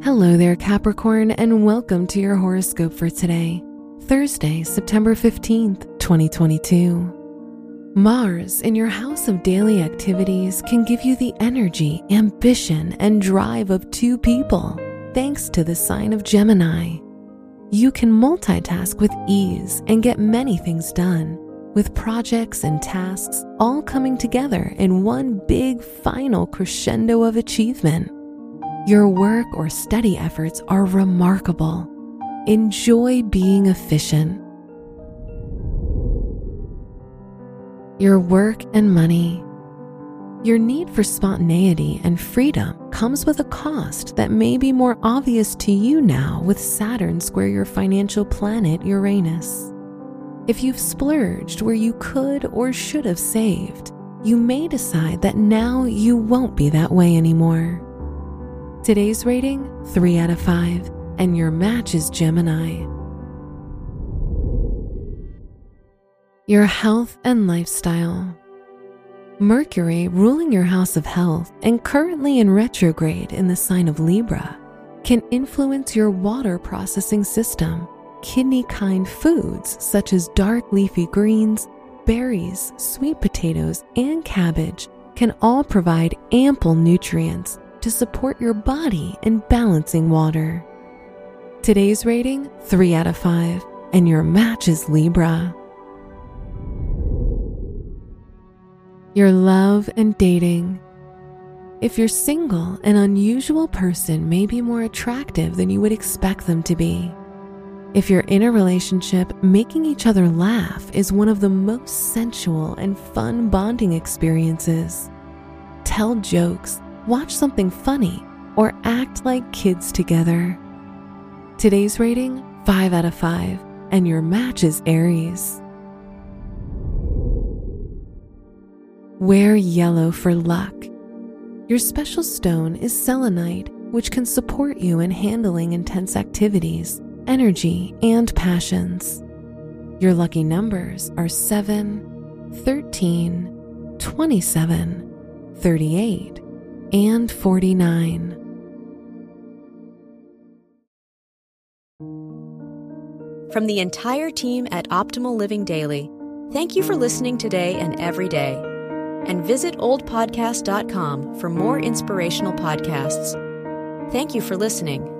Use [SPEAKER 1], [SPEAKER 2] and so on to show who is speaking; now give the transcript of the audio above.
[SPEAKER 1] Hello there, Capricorn, and welcome to your horoscope for today, Thursday, September 15th, 2022. Mars in your house of daily activities can give you the energy, ambition, and drive of two people, thanks to the sign of Gemini. You can multitask with ease and get many things done, with projects and tasks all coming together in one big final crescendo of achievement. Your work or study efforts are remarkable. Enjoy being efficient. Your work and money. Your need for spontaneity and freedom comes with a cost that may be more obvious to you now with Saturn square your financial planet Uranus. If you've splurged where you could or should have saved, you may decide that now you won't be that way anymore. Today's rating 3 out of 5, and your match is Gemini. Your health and lifestyle. Mercury, ruling your house of health and currently in retrograde in the sign of Libra, can influence your water processing system. Kidney kind foods such as dark leafy greens, berries, sweet potatoes, and cabbage can all provide ample nutrients to support your body in balancing water. Today's rating 3 out of 5, and your match is Libra. Your love and dating. If you're single, an unusual person may be more attractive than you would expect them to be. If you're in a relationship, making each other laugh is one of the most sensual and fun bonding experiences. Tell jokes watch something funny, or act like kids together. Today's rating 5 out of 5, and your match is Aries. Wear yellow for luck. Your special stone is selenite, which can support you in handling intense activities, energy, and passions. Your lucky numbers are 7, 13, 27, 38, and 49.
[SPEAKER 2] From the entire team at Optimal Living Daily, thank you for listening today and every day. And visit oldpodcast.com for more inspirational podcasts. Thank you for listening.